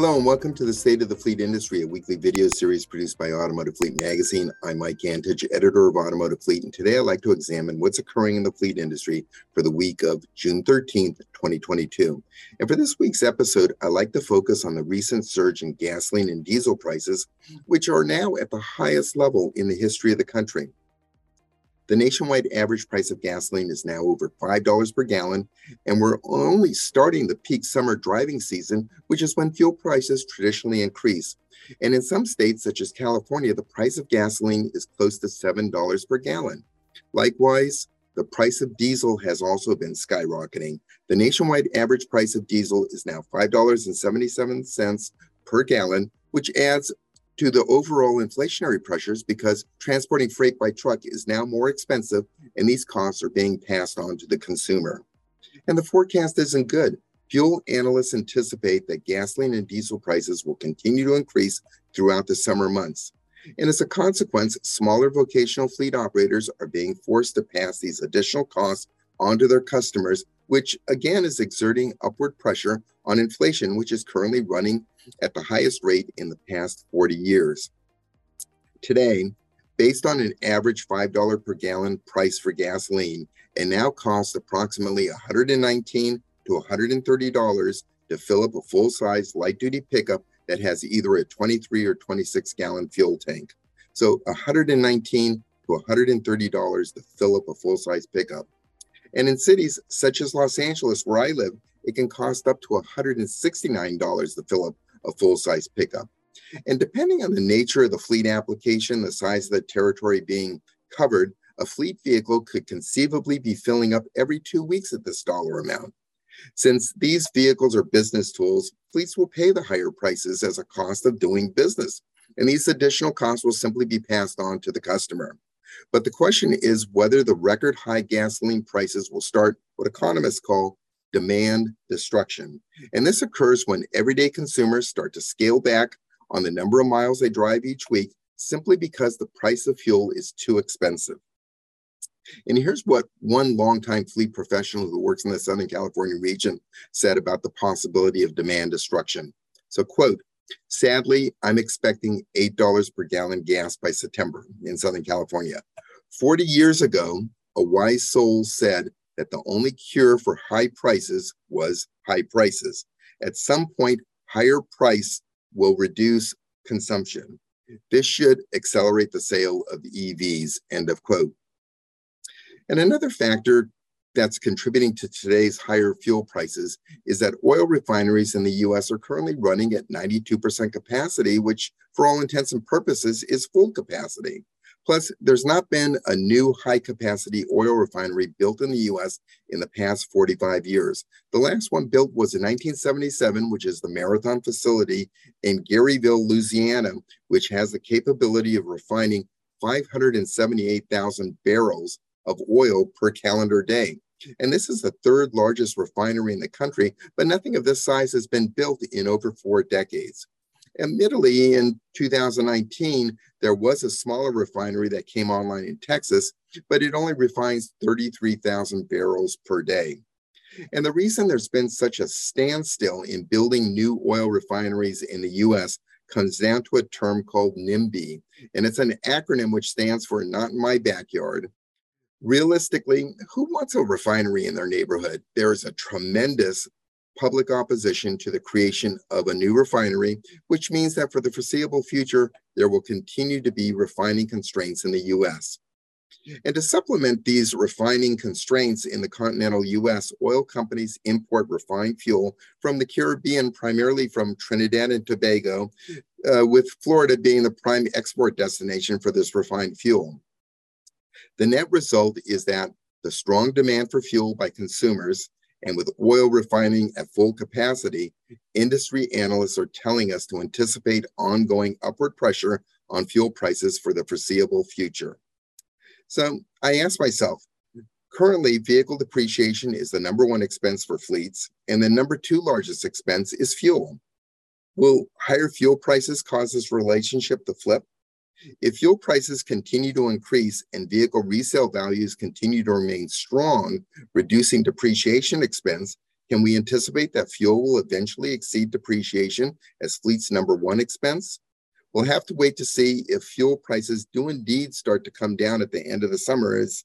Hello and welcome to the State of the Fleet Industry, a weekly video series produced by Automotive Fleet Magazine. I'm Mike Antich, editor of Automotive Fleet, and today I'd like to examine what's occurring in the fleet industry for the week of June 13th, 2022. And for this week's episode, I'd like to focus on the recent surge in gasoline and diesel prices, which are now at the highest level in the history of the country. The nationwide average price of gasoline is now over $5 per gallon, and we're only starting the peak summer driving season, which is when fuel prices traditionally increase. And in some states, such as California, the price of gasoline is close to $7 per gallon. Likewise, the price of diesel has also been skyrocketing. The nationwide average price of diesel is now $5.77 per gallon, which adds to the overall inflationary pressures because transporting freight by truck is now more expensive and these costs are being passed on to the consumer. And the forecast isn't good. Fuel analysts anticipate that gasoline and diesel prices will continue to increase throughout the summer months. And as a consequence, smaller vocational fleet operators are being forced to pass these additional costs onto their customers, which again is exerting upward pressure on inflation, which is currently running at the highest rate in the past 40 years. Today, based on an average $5 per gallon price for gasoline, it now costs approximately 119 to $130 to fill up a full size light duty pickup that has either a 23 or 26 gallon fuel tank. So 119 to $130 to fill up a full size pickup. And in cities such as Los Angeles, where I live, it can cost up to $169 to fill up a full size pickup. And depending on the nature of the fleet application, the size of the territory being covered, a fleet vehicle could conceivably be filling up every two weeks at this dollar amount. Since these vehicles are business tools, fleets will pay the higher prices as a cost of doing business, and these additional costs will simply be passed on to the customer. But the question is whether the record high gasoline prices will start what economists call demand destruction. And this occurs when everyday consumers start to scale back on the number of miles they drive each week simply because the price of fuel is too expensive. And here's what one longtime fleet professional who works in the Southern California region said about the possibility of demand destruction. So, quote, sadly, I'm expecting $8 per gallon gas by September in Southern California. 40 years ago, a wise soul said that the only cure for high prices was high prices. At some point, higher price will reduce consumption. This should accelerate the sale of EVs, end of quote. And another factor that's contributing to today's higher fuel prices is that oil refineries in the US are currently running at 92% capacity, which, for all intents and purposes, is full capacity. Plus, there's not been a new high capacity oil refinery built in the US in the past 45 years. The last one built was in 1977, which is the Marathon facility in Garyville, Louisiana, which has the capability of refining 578,000 barrels of oil per calendar day. And this is the third largest refinery in the country, but nothing of this size has been built in over four decades. Admittedly, in 2019, there was a smaller refinery that came online in Texas, but it only refines 33,000 barrels per day. And the reason there's been such a standstill in building new oil refineries in the US comes down to a term called NIMBY. And it's an acronym which stands for Not in My Backyard. Realistically, who wants a refinery in their neighborhood? There is a tremendous public opposition to the creation of a new refinery, which means that for the foreseeable future, there will continue to be refining constraints in the US. And to supplement these refining constraints in the continental US, oil companies import refined fuel from the Caribbean, primarily from Trinidad and Tobago, uh, with Florida being the prime export destination for this refined fuel. The net result is that the strong demand for fuel by consumers and with oil refining at full capacity, industry analysts are telling us to anticipate ongoing upward pressure on fuel prices for the foreseeable future. So I ask myself, currently vehicle depreciation is the number one expense for fleets, and the number two largest expense is fuel. Will higher fuel prices cause this relationship to flip? If fuel prices continue to increase and vehicle resale values continue to remain strong, reducing depreciation expense, Can we anticipate that fuel will eventually exceed depreciation as fleet's number one expense? We'll have to wait to see if fuel prices do indeed start to come down at the end of the summer, as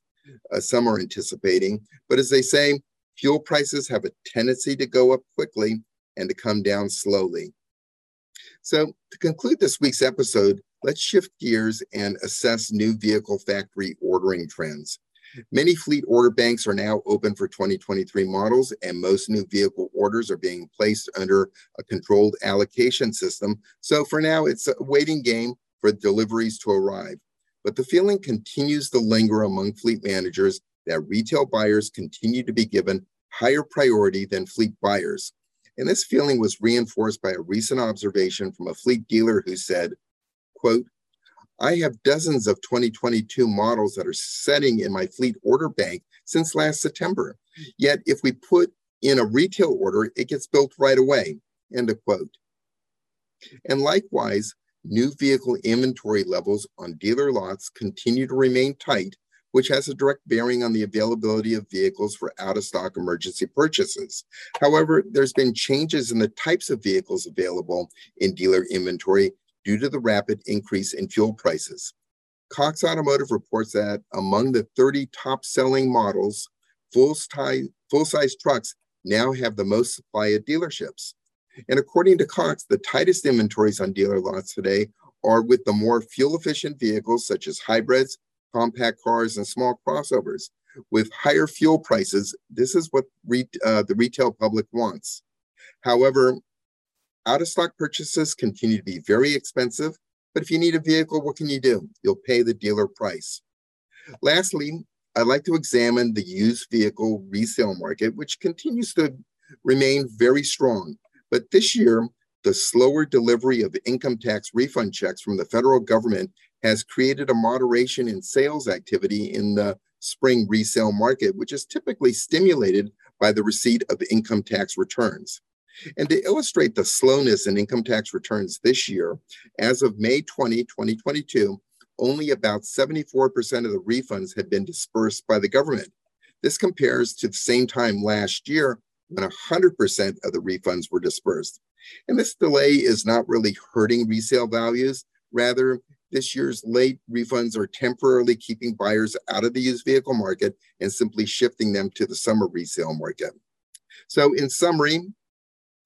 uh, some are anticipating. But as they say, fuel prices have a tendency to go up quickly and to come down slowly. So, to conclude this week's episode, let's shift gears and assess new vehicle factory ordering trends. Many fleet order banks are now open for 2023 models, and most new vehicle orders are being placed under a controlled allocation system. So for now, it's a waiting game for deliveries to arrive. But the feeling continues to linger among fleet managers that retail buyers continue to be given higher priority than fleet buyers. And this feeling was reinforced by a recent observation from a fleet dealer who said, quote, I have dozens of 2022 models that are setting in my fleet order bank since last September. Yet if we put in a retail order, it gets built right away. End of quote. And likewise, new vehicle inventory levels on dealer lots continue to remain tight, which has a direct bearing on the availability of vehicles for out of stock emergency purchases. However, there's been changes in the types of vehicles available in dealer inventory due to the rapid increase in fuel prices. Cox Automotive reports that among the 30 top selling models, full size trucks now have the most supply at dealerships. And according to Cox, the tightest inventories on dealer lots today are with the more fuel efficient vehicles such as hybrids, compact cars, and small crossovers. With higher fuel prices, this is what re- uh, the retail public wants. However, out of stock purchases continue to be very expensive, but if you need a vehicle, what can you do? You'll pay the dealer price. Lastly, I'd like to examine the used vehicle resale market, which continues to remain very strong. But this year, the slower delivery of income tax refund checks from the federal government has created a moderation in sales activity in the spring resale market, which is typically stimulated by the receipt of income tax returns. And to illustrate the slowness in income tax returns this year, as of May 20, 2022, only about 74% of the refunds had been dispersed by the government. This compares to the same time last year when 100% of the refunds were dispersed. And this delay is not really hurting resale values. Rather, this year's late refunds are temporarily keeping buyers out of the used vehicle market and simply shifting them to the summer resale market. So, in summary,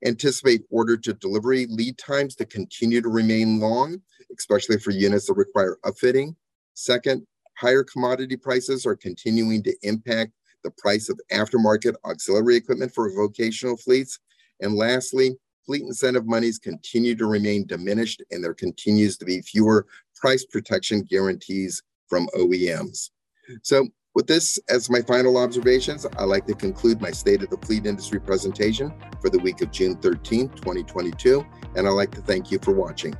Anticipate order to delivery lead times to continue to remain long, especially for units that require upfitting. Second, higher commodity prices are continuing to impact the price of aftermarket auxiliary equipment for vocational fleets. And lastly, fleet incentive monies continue to remain diminished and there continues to be fewer price protection guarantees from OEMs. So with this as my final observations, I'd like to conclude my State of the Fleet Industry presentation for the week of June 13, 2022, and I'd like to thank you for watching.